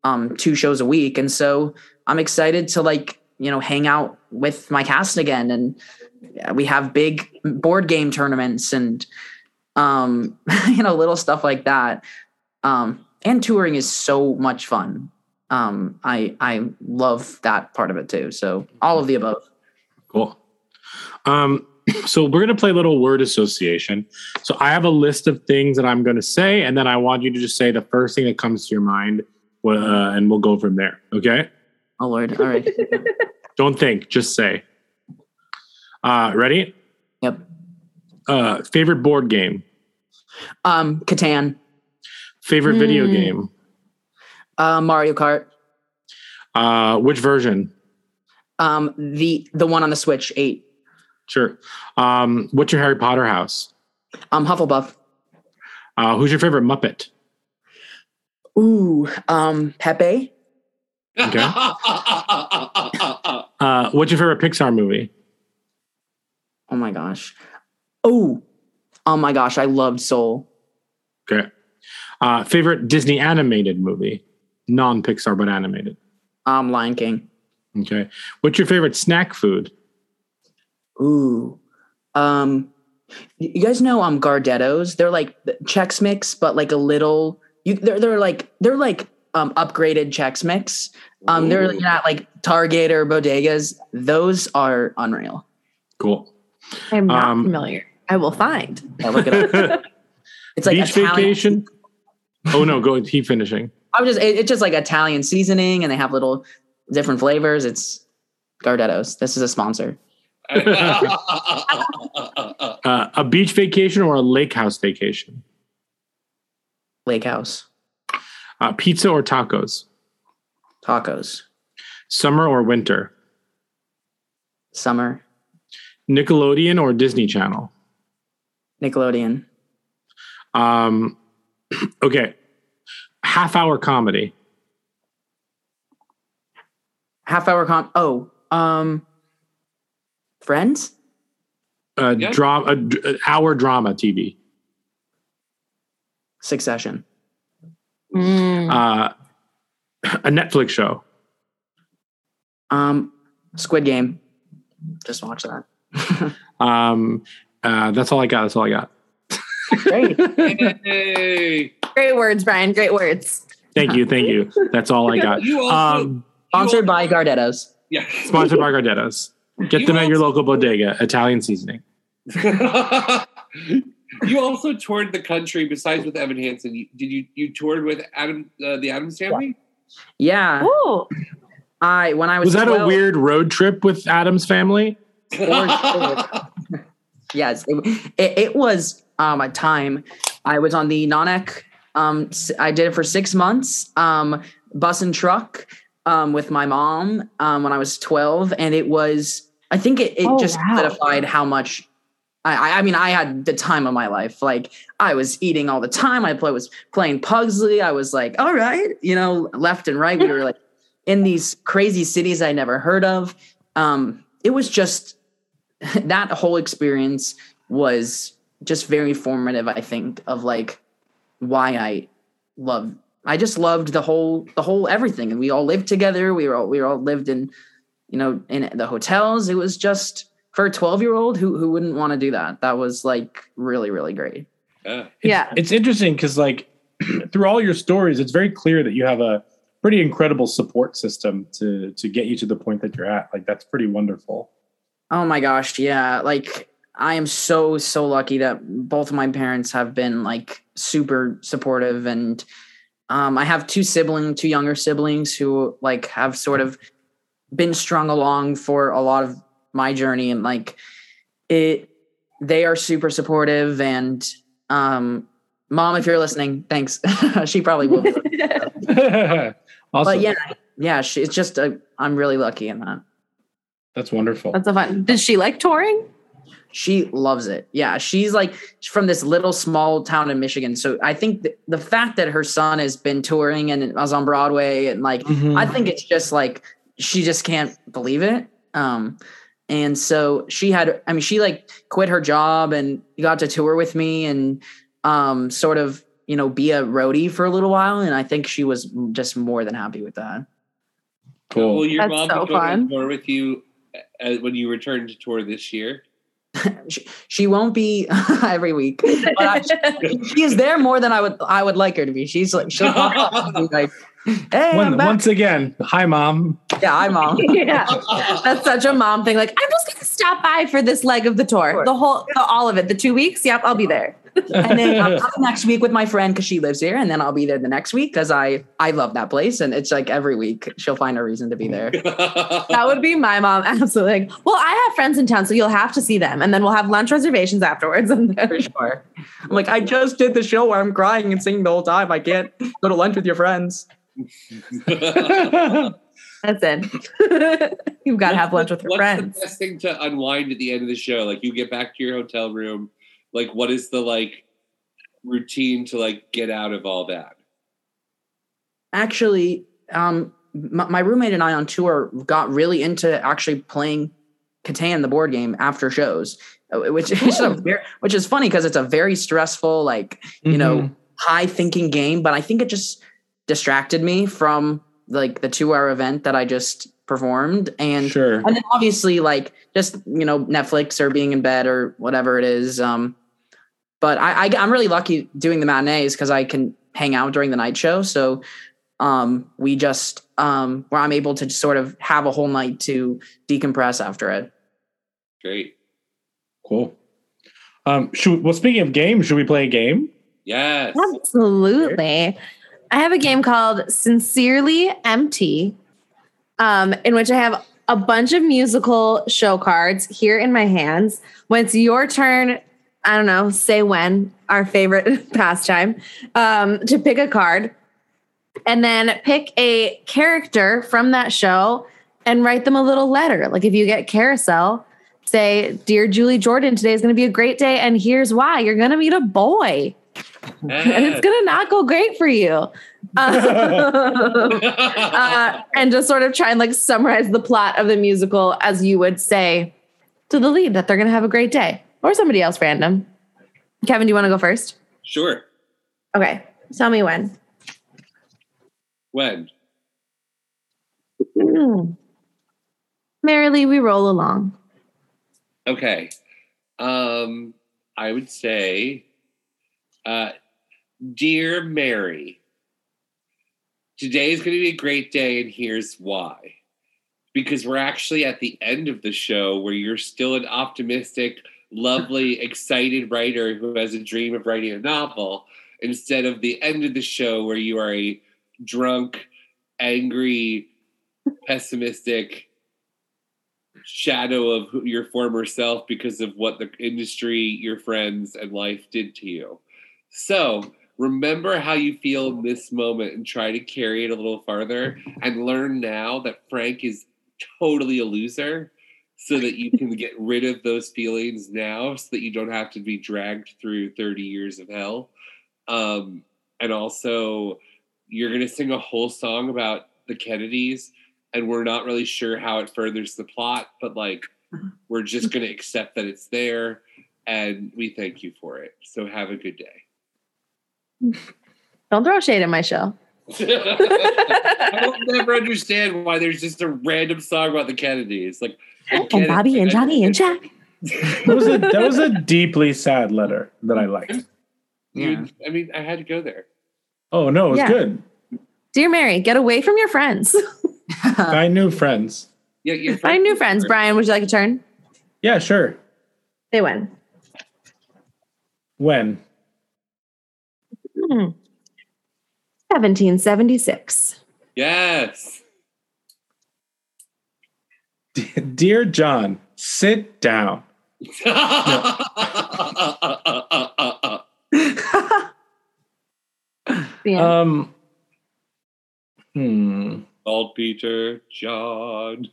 um, two shows a week, and so I'm excited to like you know hang out with my cast again, and we have big board game tournaments and um, you know little stuff like that. Um, and touring is so much fun. Um, I I love that part of it too. So all of the above. Cool. Um, so we're going to play a little word association. So I have a list of things that I'm going to say, and then I want you to just say the first thing that comes to your mind, uh, and we'll go from there. Okay? Oh Lord! All right. Don't think, just say. Uh, ready? Yep. Uh, favorite board game. Um, Catan. Favorite mm. video game. Uh, Mario Kart. Uh, which version? Um, the the one on the Switch, eight. Sure. Um, what's your Harry Potter house? Um, Hufflepuff. Uh, who's your favorite Muppet? Ooh, um, Pepe. Okay. uh, what's your favorite Pixar movie? Oh my gosh. Oh, oh my gosh, I loved Soul. Okay. Uh, favorite Disney animated movie, non Pixar but animated. Um, Lion King. Okay. What's your favorite snack food? Ooh. Um, you guys know um Gardettos? They're like Chex Mix, but like a little. You they're they're like they're like um upgraded Chex Mix. Um, Ooh. they're not like Target or bodegas. Those are unreal. Cool. I'm not um, familiar. I will find. Yeah, look it up. it's like beach Italian. vacation. oh no, go keep finishing. I'm just it, it's just like Italian seasoning, and they have little different flavors. It's Gardettos. This is a sponsor. uh, a beach vacation or a lake house vacation? Lake house. Uh, pizza or tacos? Tacos. Summer or winter? Summer. Nickelodeon or Disney Channel? Nickelodeon. Um, okay. Half hour comedy. Half hour com. Oh, um, Friends. Uh, yeah. drama, uh, hour drama TV. Succession. Mm. Uh, a Netflix show. Um, Squid Game. Just watch that. um, uh, that's all I got. That's all I got. Great. Great words, Brian. Great words. Thank you. Thank you. That's all I got. Also, um, sponsored by Gardettos. Yeah. Sponsored by Gardettos. Get you them also, at your local bodega. Italian seasoning. you also toured the country besides with Evan Hansen. Did you you toured with Adam uh, the Addams family? Yeah. Oh. I when I was was that 12, a weird road trip with Addams family? yes, it, it, it, was um, a time. I was on the non-Eq. Um, I did it for six months. Um, bus and truck um, with my mom um, when I was twelve, and it was. I think it, it oh, just wow. solidified how much I, I mean, I had the time of my life. Like I was eating all the time. I play, was playing Pugsley. I was like, all right, you know, left and right. We were like in these crazy cities I never heard of. Um, it was just that whole experience was just very formative. I think of like why I love. I just loved the whole the whole everything, and we all lived together. We were all we were all lived in, you know, in the hotels. It was just for a 12 year old who who wouldn't want to do that that was like really really great. Yeah. It's, yeah. it's interesting because like through all your stories it's very clear that you have a pretty incredible support system to to get you to the point that you're at. Like that's pretty wonderful. Oh my gosh yeah. Like i am so so lucky that both of my parents have been like super supportive and um, i have two siblings two younger siblings who like have sort of been strung along for a lot of my journey and like it they are super supportive and um mom if you're listening thanks. She probably will. Awesome. but yeah yeah she, it's just a, i'm really lucky in that. That's wonderful. That's a fun does she like touring? She loves it. Yeah she's like from this little small town in michigan. So i think the fact that her son has been touring and was on broadway and like mm-hmm. i think it's just like she just can't believe it. Um and so she had, I mean, she like quit her job and got to tour with me and um, sort of, you know, be a roadie for a little while. And I think she was just more than happy with that. Cool. Will your That's mom so be going on fun. tour with you uh, when you return to tour this year? she, she won't be every week, but I, she, she is there more than I would I would like her to be. She's like she'll pop up and be like, "Hey, One- once again, hi mom. yeah, hi mom." yeah, that's such a mom thing. Like, I'm just gonna stop by for this leg of the tour, the whole, the, all of it, the two weeks. Yep, I'll be there. And then I'm coming next week with my friend because she lives here, and then I'll be there the next week because I I love that place, and it's like every week she'll find a reason to be there. That would be my mom. Absolutely. Like, well, I have friends in town, so you'll have to see them, and then we'll have lunch reservations afterwards. And For sure. I'm like, I just did the show where I'm crying and singing the whole time. I can't go to lunch with your friends. that's it. You've got to have lunch with your What's friends. the best thing to unwind at the end of the show? Like you get back to your hotel room. Like what is the like routine to like get out of all that? Actually, um, my, my roommate and I on tour got really into actually playing Catan, the board game, after shows, uh, which is a very, which is funny because it's a very stressful, like you know, Mhm. high thinking game. But I think it just distracted me from like the two hour event that I just performed, and Sure. and then obviously like just you know Netflix or being in bed or whatever it is. Um, but I, I I'm really lucky doing the matinees because I can hang out during the night show. So um, we just um, where I'm able to just sort of have a whole night to decompress after it. Great. Cool. Um, should, well, speaking of games, should we play a game? Yes. Absolutely. I have a game called Sincerely MT, um, in which I have a bunch of musical show cards here in my hands. When it's your turn, I don't know, say when, our favorite pastime, um, to pick a card and then pick a character from that show and write them a little letter. Like if you get carousel, say, Dear Julie Jordan, today is going to be a great day. And here's why you're going to meet a boy. and it's going to not go great for you. Uh, and just sort of try and like summarize the plot of the musical as you would say to the lead that they're going to have a great day or somebody else random. Kevin, do you want to go first? Sure. Okay. Tell me when. When? Hmm. Merrily, we roll along. Okay. Um, I would say, uh, Dear Mary, today is going to be a great day, and here's why. Because we're actually at the end of the show where you're still an optimistic, lovely, excited writer who has a dream of writing a novel, instead of the end of the show where you are a drunk, angry, pessimistic, shadow of your former self because of what the industry, your friends, and life did to you. So remember how you feel in this moment and try to carry it a little farther and learn now that Frank is totally a loser so that you can get rid of those feelings now so that you don't have to be dragged through 30 years of hell. Um, and also, you're going to sing a whole song about the Kennedys and we're not really sure how it furthers the plot, but like we're just going to accept that it's there and we thank you for it. So have a good day. Don't throw shade at my show. I will never understand why there's just a random song about the Kennedys. Like I And it. Bobby and Johnny and Jack. That was a that was a deeply sad letter that I liked. You- I mean, I had to go there. Oh no, it was Yeah. good. Dear Mary, get away from your friends. Find new friends. Yeah, your Find new friends. Brian, would you like a turn? Yeah, sure. Say when. When? Hmm. 1776. Yes. Dear John, sit down. The end. Um. Hmm. Old Peter, John.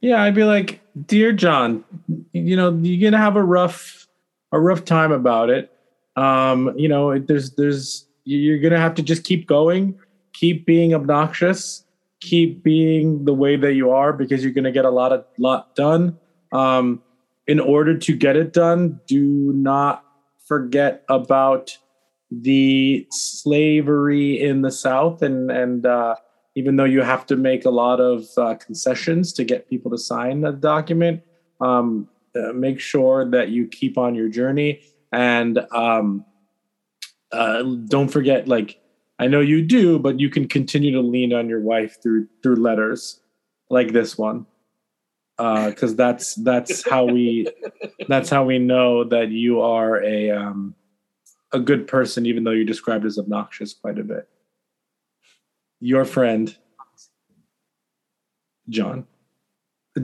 Yeah, I'd be like, dear John, you know, you're gonna have a rough, a rough time about it. Um, you know, there's, there's, you're gonna have to just keep going, keep being obnoxious, keep being the way that you are because you're going to get a lot of lot done. Um, in order to get it done, do not forget about the slavery in the South, and and uh, even though you have to make a lot of uh, concessions to get people to sign the document, um, uh, make sure that you keep on your journey and um, uh, don't forget like I know you do, but you can continue to lean on your wife through through letters like this one, because uh, that's that's how we that's how we know that you are a um, a good person, even though you're described as obnoxious quite a bit. Your friend, John.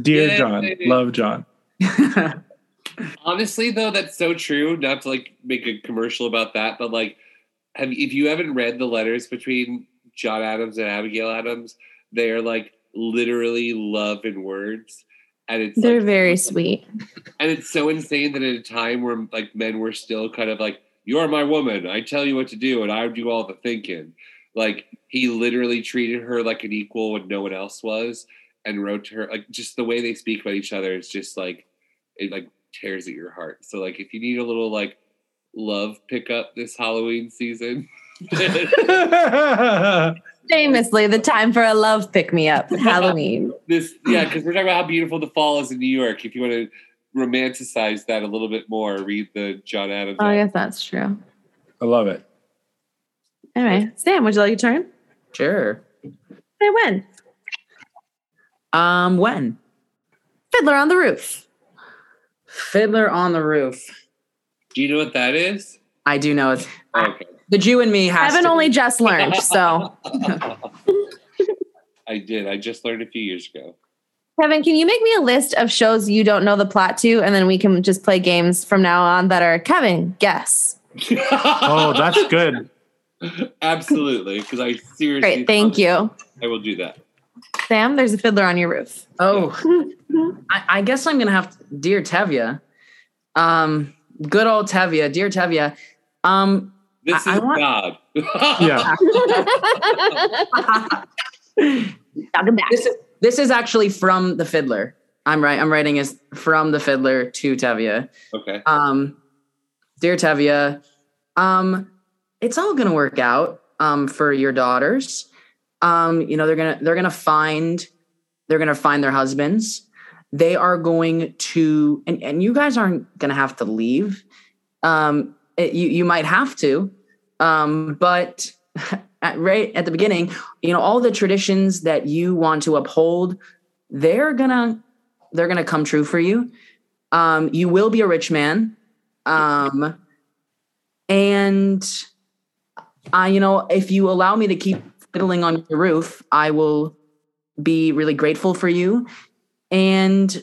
Dear Yay. John, love John. Honestly, though, that's so true. Not to like make a commercial about that, but like, have if you haven't read the letters between John Adams and Abigail Adams, they are like literally love in words, and it's They're like, very sweet. and it's so insane that at a time where like men were still kind of like, "You're my woman. I tell you what to do, and I do all the thinking." Like he literally treated her like an equal when no one else was, and wrote to her like just the way they speak about each other is just like it like tears at your heart. So like if you need a little like love pickup this Halloween season. Famously, the time for a love pick me up, Halloween. this yeah, because we're talking about how beautiful the fall is in New York. If you want to romanticize that a little bit more, read the John Adams. Oh, I guess that's true. I love it. Anyway, Sam, would you like a turn? Sure. Hey, when? Um, when? Fiddler on the Roof. Fiddler on the Roof. Do you know what that is? I do know it. Okay. The Jew in me has Evan to- only just learned, so. I did. I just learned a few years ago. Kevin, can you make me a list of shows you don't know the plot to, and then we can just play games from now on that are Kevin, guess. Oh, that's good. Absolutely, because I seriously. Great, thank you. I will do that. Sam, there's a fiddler on your roof. Oh, I, I guess I'm gonna have to, dear Tevye. Um, good old Tevye, dear Tevye. Um, This I- I is want- God. Yeah. Talking back. this is this is actually from the Fiddler. I'm right. I'm writing is from the Fiddler to Tevye. Okay. Um, dear Tevye, um, it's all gonna work out um, for your daughters. Um, you know they're gonna they're gonna find they're gonna find their husbands. They are going to and and you guys aren't gonna have to leave. Um, it- you you might have to, um, but at, right at the beginning, you know all the traditions that you want to uphold, they're gonna they're gonna come true for you. Um, you will be a rich man. Um, and I, you know, if you allow me to keep fiddling on your roof, I will be really grateful for you. And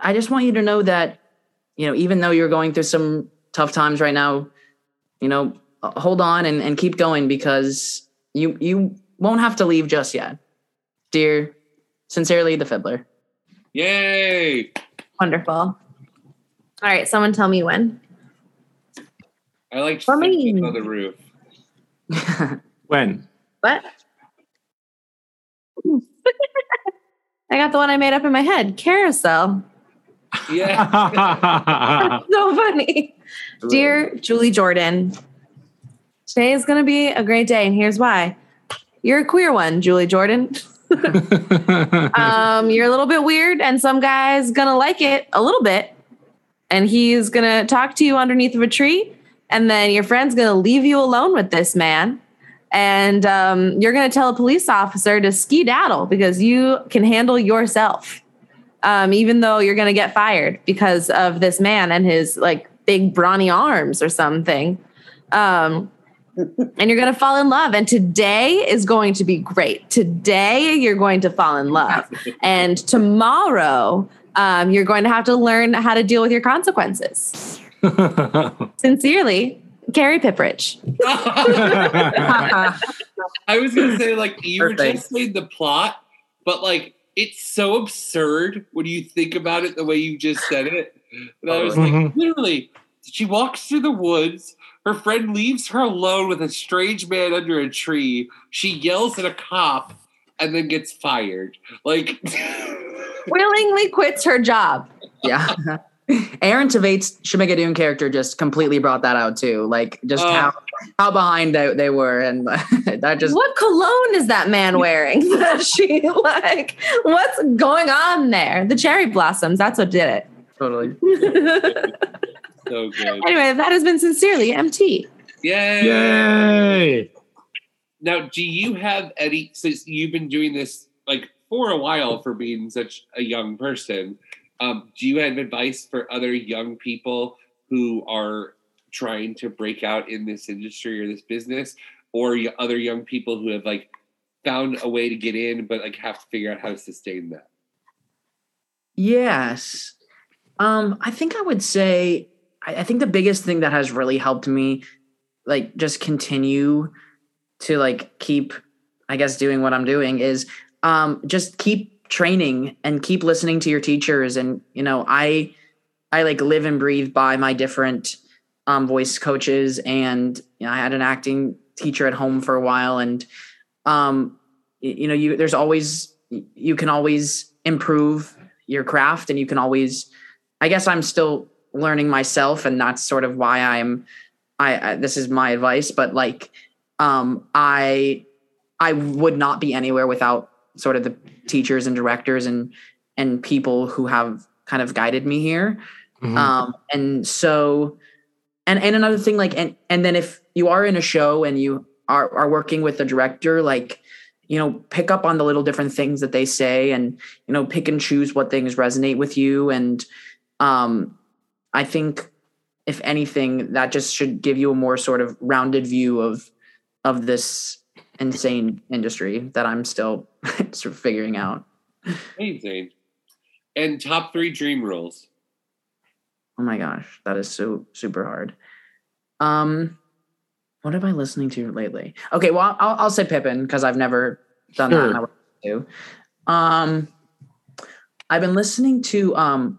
I just want you to know that, you know, even though you're going through some tough times right now, you know, hold on and, and keep going because you you won't have to leave just yet. Dear, sincerely, the fiddler. Yay! Wonderful. All right, someone tell me when. I like For me. on the roof. When? What? I got the one I made up in my head. Carousel. Yeah. so funny. Dear Julie Jordan, today is going to be a great day, and here's why. You're a queer one, Julie Jordan. um, you're a little bit weird, and some guy's going to like it a little bit, and he's going to talk to you underneath of a tree, and then your friend's going to leave you alone with this man. And um, you're going to tell a police officer to skedaddle because you can handle yourself um, even though you're going to get fired because of this man and his like big brawny arms or something. Um, and you're going to fall in love. And today is going to be great. Today you're going to fall in love. and tomorrow um, you're going to have to learn how to deal with your consequences. Sincerely, Carrie Pipperidge. I was gonna say like you Perfect. just saying the plot, but like it's so absurd when you think about it the way you just said it. And I was like, Mhm. literally, she walks through the woods. Her friend leaves her alone with a strange man under a tree. She yells at a cop, and then gets fired. Like Willingly quits her job. Yeah. Aaron Tveit Schmigadoon character just completely brought that out too. Like just Oh. how how behind they, they were, and that just what cologne is that man wearing? That she like, what's going on there? The cherry blossoms. That's what did it. totally. so good. Anyway, that has been sincerely MT. Yay! Yay! Now, do you have any? Since you've been doing this like for a while for being such a young person, um, do you have advice for other young people who are trying to break out in this industry or this business, or other young people who have like found a way to get in but like have to figure out how to sustain that? Yes. Um, I think I would say I, I think the biggest thing that has really helped me like just continue to like keep I guess doing what I'm doing is um just keep training and keep listening to your teachers. And you know I I like live and breathe by my different um voice coaches. And you know I had an acting teacher at home for a while. And um you know you there's always you can always improve your craft and you can always i guess i'm still learning myself. And that's sort of why i'm i, I this is my advice. But like um i i would not be anywhere without sort of the teachers and directors and and people who have kind of guided me here Mhm. um and so and and another thing like and and then if you are in a show and you are are working with the director like you know pick up on the little different things that they say and you know pick and choose what things resonate with you and um i think if anything that just should give you a more sort of rounded view of of this insane industry that i'm still sort of figuring out Amazing. And top three dream rules. oh my gosh that is so super hard um what am i listening to lately okay well i'll, I'll say pippin because i've never done that and I Sure. would like to. um i've been listening to um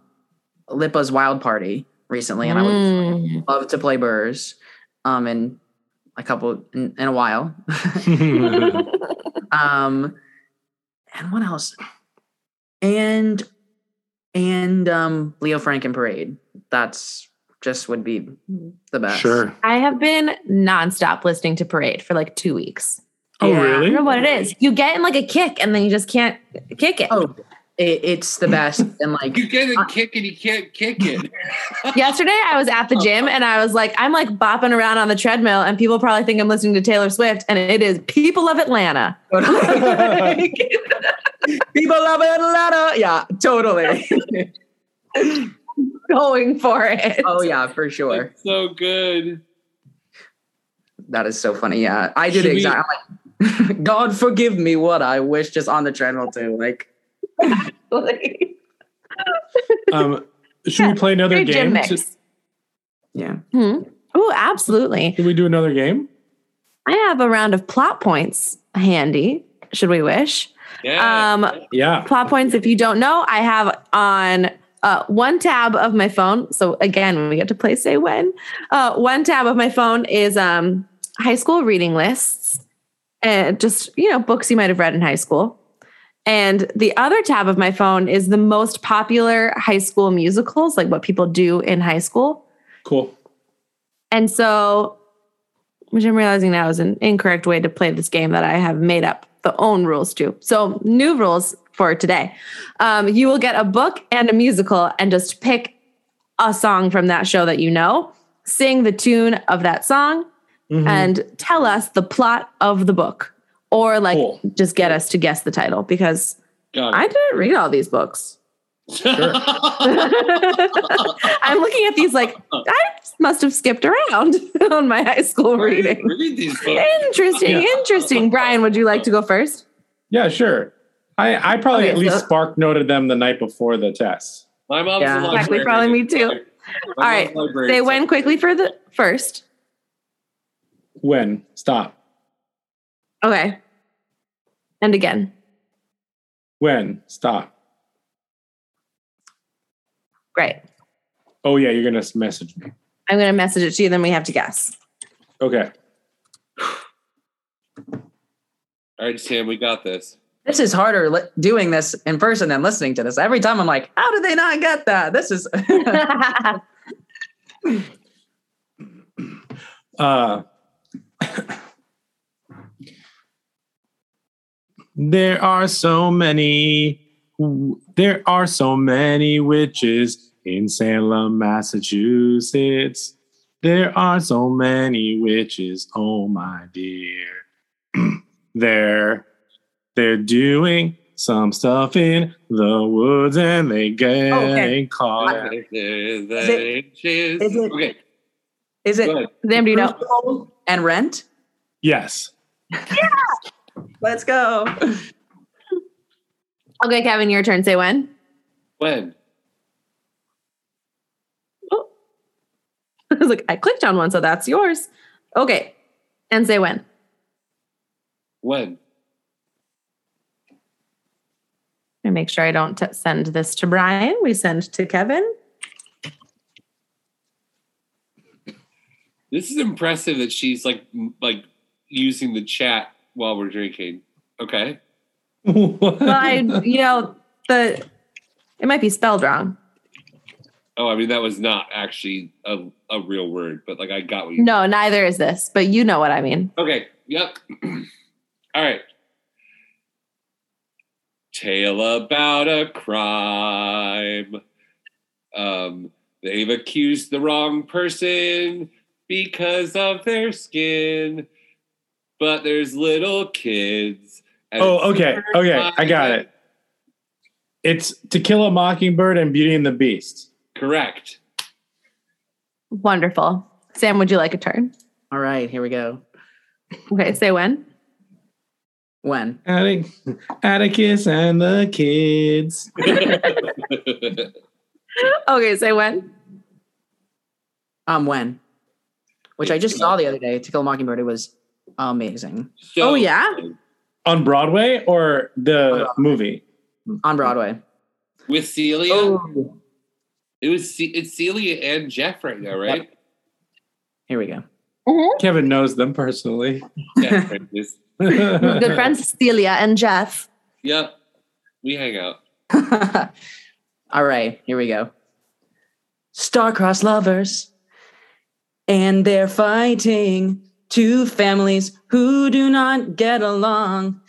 Lippa's wild party recently and i would Mm. love to play burrs um in a couple in, in a while um and what else and and um leo Frank and parade that's just would be the best Sure. I have been nonstop listening to Parade for like two weeks. Oh, Yeah. I don't know what it is. You get in like a kick and then you just can't kick it. oh it, it's the best and like You get a kick and you can't kick it. Yesterday, I was at the gym and I was like, I'm like bopping around on the treadmill, and people probably think I'm listening to Taylor Swift, and it is People of Atlanta. people love atlanta yeah totally Going for it. oh yeah for sure so good. that is so funny yeah i did Should we- exactly I'm like god forgive me what i wish just on the treadmill too like Um, should we play another Great game? mix. To- yeah Hmm. Oh, absolutely. Can we do another game? I have a round of plot points handy. Should we wish? Yeah. Um, Yeah. plot points. If you don't know, I have on uh, one tab of my phone. So again, we get to play say when. Uh, one tab of my phone is um, high school reading lists, and just you know books you might have read in high school. And the other tab of my phone is the most popular high school musicals, like what people do in high school. Cool. And so, which I'm realizing now is an incorrect way to play this game that I have made up the own rules to. So, new rules for today. Um, you will get a book and a musical and just pick a song from that show that you know, sing the tune of that song, Mhm. and tell us the plot of the book. Or like Cool. just get us to guess the title because I didn't read all these books. I'm looking at these like I must have skipped around on my high school reading. Read these books. Interesting, Yeah. interesting. Brian, would you like to go first? Yeah, sure. I, I probably Okay, at least so- spark noted them the night before the test. My mom's Yeah. a librarian. Exactly, probably me too. My All mom's right, a librarian, Say so- when quickly for the first. When? Stop. Okay. And again. When? Stop. Great. Oh yeah, you're gonna message me. I'm going to message it to you, then we have to guess. Okay. All right, Sam, we got this. This is harder li- doing this in person than listening to this. Every time I'm like, how did they not get that? This is Uh, there are so many. There are so many witches in Salem, Massachusetts. There are so many witches. Oh my dear, they're they're doing some stuff in the woods, and they oh, get Okay. caught. Is it- is it- okay. is it Go ahead. Sam, do you know? And rent? Yes. Let's go. Okay, Kevin, your turn. Say when. When? Oh. I was like, I clicked on one, so that's yours. Okay. And say when. When? And make sure I don't t- send this to Brian. We send to Kevin. This is impressive that she's like like using the chat while we're drinking. Okay. Well, I, you know, the it might be spelled wrong. Oh, I mean that was not actually a, a real word, but like I got what you. No, neither is this, but you know what I mean. Okay. Yep. All right. Tale about a crime. Um, they've accused the wrong person because of their skin, but there's little kids. Oh, okay. Okay. I got it. It's To Kill a Mockingbird and Beauty and the Beast. Correct. Wonderful. Sam, would you like a turn? All right, here we go. Okay, say when. When? Attic- Atticus and the kids. Okay, say when. Um, when? Which I just saw the other day. To Kill a Mockingbird. It was amazing oh yeah. On Broadway or the movie? on Broadway. With Celia. Oh. It was Ce- it's Celia and Jeff right now, right? Here we go. Mm-hmm. Kevin knows them personally. Yeah, right. Good friends Celia and Jeff. Yep. We hang out. All right, here we go. Star-crossed lovers, and they're fighting two families who do not get along.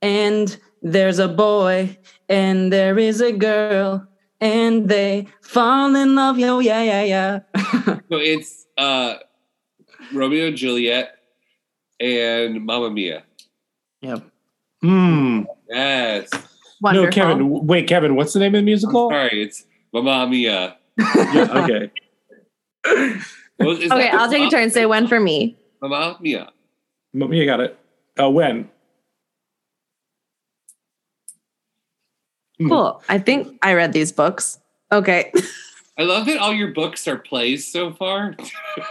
And there's a boy, and there is a girl, and they fall in love. Yo, yeah, yeah, yeah. So it's uh, Romeo and Juliet and Mamma Mia. Yep. Hmm. Yes. No, Kevin. Wait, Kevin. What's the name of the musical? Sorry, it's Mamma Mia. Yeah, okay. Well, Okay, I'll take a Mamma- turn. Say one for me. Mamma Mia. M- You got it. Uh, when? Cool. I think I read these books. Okay. I love that all your books are plays so far.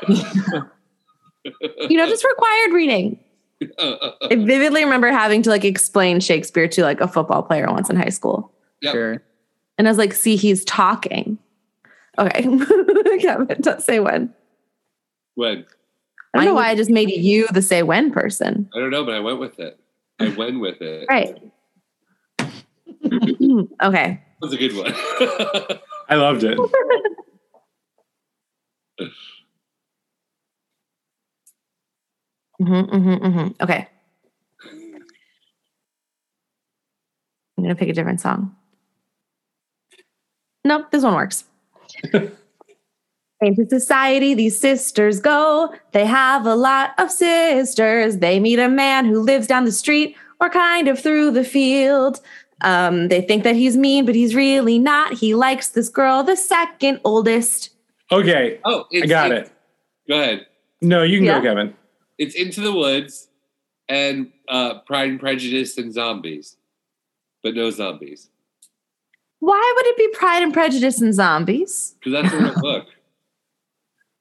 you know, just required reading. I vividly remember having to like explain Shakespeare to like a football player once in high school. Yep. Sure. And I was like, see, he's talking. Okay. Kevin, don't say when. when? I don't know why I just made you the say when person. I don't know, but I went with it. I went with it. Right. okay. That was a good one. I loved it. hmm hmm hmm Okay. I'm gonna pick a different song. Nope, this one works. Into society, these sisters go. They have a lot of sisters. They meet a man who lives down the street or kind of through the field. Um, they think that he's mean, but he's really not. He likes this girl, the second oldest. Okay. oh, I got it's- it. Go ahead. No, you can Yeah? go, Kevin. It's Into the Woods and uh, Pride and Prejudice and Zombies, but no zombies Why would it be Pride and Prejudice and Zombies? because that's a real book.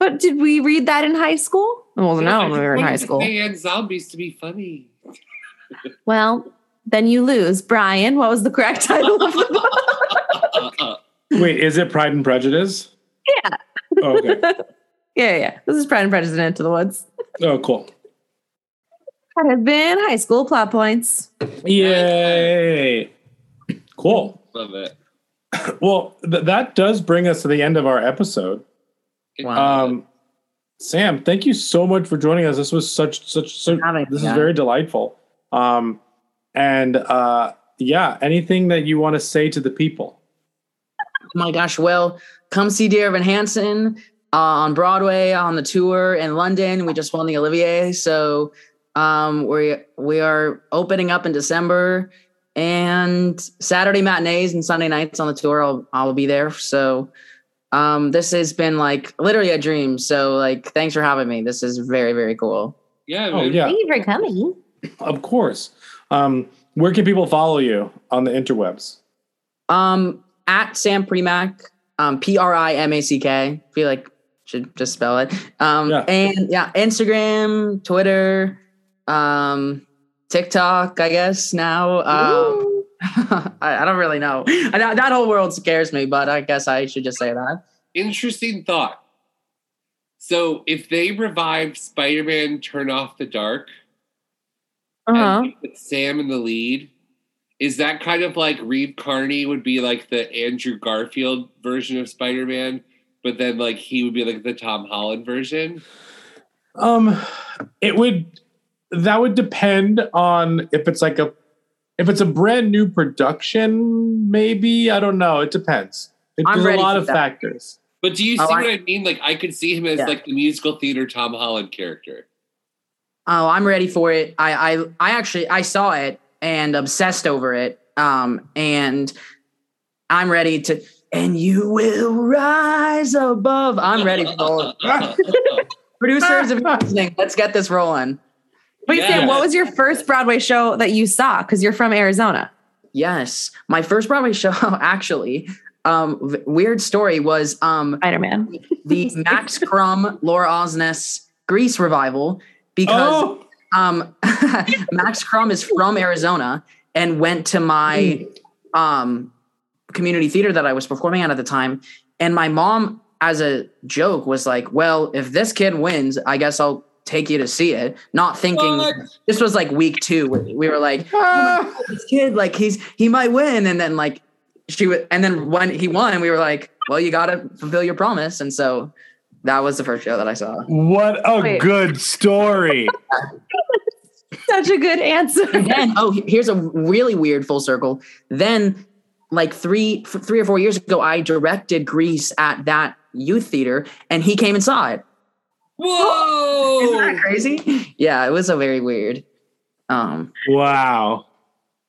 But did we read that in high school? Well, no, when we were in high school. say and zombies to be funny. Well, then you lose. Brian, what was the correct title of the book? Wait, is it Pride and Prejudice? Yeah. Oh, okay. yeah, yeah, yeah. This is Pride and Prejudice and Into the Woods. Oh, cool. That has been high school plot points. Yay! Cool. Love it. Well, th- that does bring us to the end of our episode. Wow. Um, Sam, thank you so much for joining us. This was such such so. This is very delightful. Um, and uh, yeah, anything that you want to say to the people? Oh my gosh. Well, come see Dear Evan Hansen uh, on Broadway on the tour in London. We just won the Olivier. So um, we we are opening up in December and Saturday matinees and Sunday nights on the tour. I'll I'll be there. So um, this has been like literally a dream. So like, thanks for having me. This is very very cool. Yeah. Oh yeah, Thank you for coming. of course. Um, where can people follow you on the interwebs? Um, at Sam Primack, um, P R I M A C K. Feel like should just spell it. Um, Yeah. and yeah, Instagram, Twitter, um, TikTok. I guess now. Um, I, I don't really know. I- That, that whole world scares me, but I guess I should just say that. Interesting thought. So if they revived Spider-Man Turn Off the Dark Uh-huh. and put Sam in the lead, is that kind of like Reeve Carney would be like the Andrew Garfield version of Spider-Man, but then like he would be like the Tom Holland version? Um, it would that would depend on if it's like a if it's a brand new production. Maybe I don't know. It depends. It, there's a lot of that. factors. But do you see Oh, I- what I mean? Like I could see him as Yeah. like the musical theater Tom Holland character. Oh, I'm ready for it. I I I actually I saw it and obsessed over it. Um, and I'm ready to. And you will rise above. I'm ready for it. Producers, if you're listening, let's get this rolling. Wait, Sam, what was your first Broadway show that you saw? Because you're from Arizona. Yes, my first Broadway show, actually, um, v- weird story was um, Spider-Man, the Max Crumb, Laura Osnes Grease revival, because Oh, um, Max Crumb is from Arizona and went to my um, community theater that I was performing at at the time, and my mom, as a joke, was like, "Well, if this kid wins, I guess I'll." Take you to see it, not thinking What? this was like week two. We we were like, oh ah. God, this kid, like he's he might win, and then like she would, and then when he won, we were like, well, you got to fulfill your promise, and so that was the first show that I saw. what a Wait. good story! Such a good answer. And then, oh, here's a really weird full circle. Then, like three f- three or four years ago, I directed Grease at that youth theater, and he came and saw it. Whoa! Isn't that crazy? Yeah, it was a very weird. Um, wow.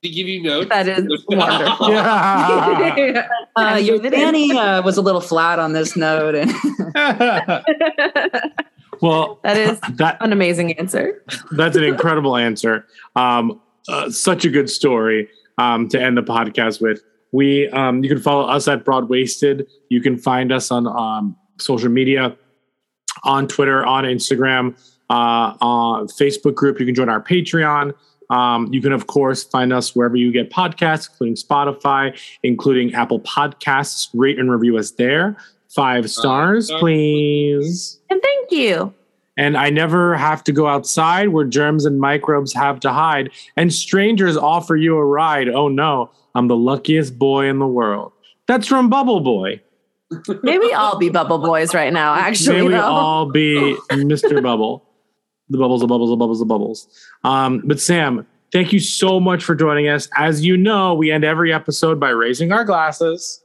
to give you notes. That is wonderful. Yeah. uh, your Danny uh, was a little flat on this note, and well, That is that an amazing answer. That's an incredible answer. Um, uh, such a good story um, to end the podcast with. We um, you can follow us at Broadwasted. You can find us on um, social media, on Twitter, on Instagram, uh, on Facebook group. You can join our Patreon. Um, you can of course find us wherever you get podcasts, including Spotify, including Apple Podcasts. Rate and review us there. Five stars, stars. please. And thank you. And I never have to go outside where germs and microbes have to hide. And strangers offer you a ride. Oh no, I'm the luckiest boy in the world. That's from Bubble Boy. May I'll be bubble boys right now, actually. May we though. all be Mr. Bubble. The bubbles, the bubbles, the bubbles, the bubbles. Um, but Sam, thank you so much for joining us. As you know, we end every episode by raising our glasses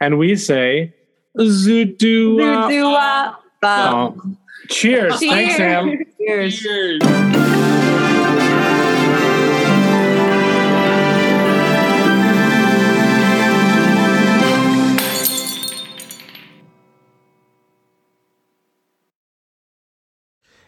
and we say, Zoodoo. Doo-doo-wah. Oh, cheers. Thanks, Sam. Cheers. Cheers.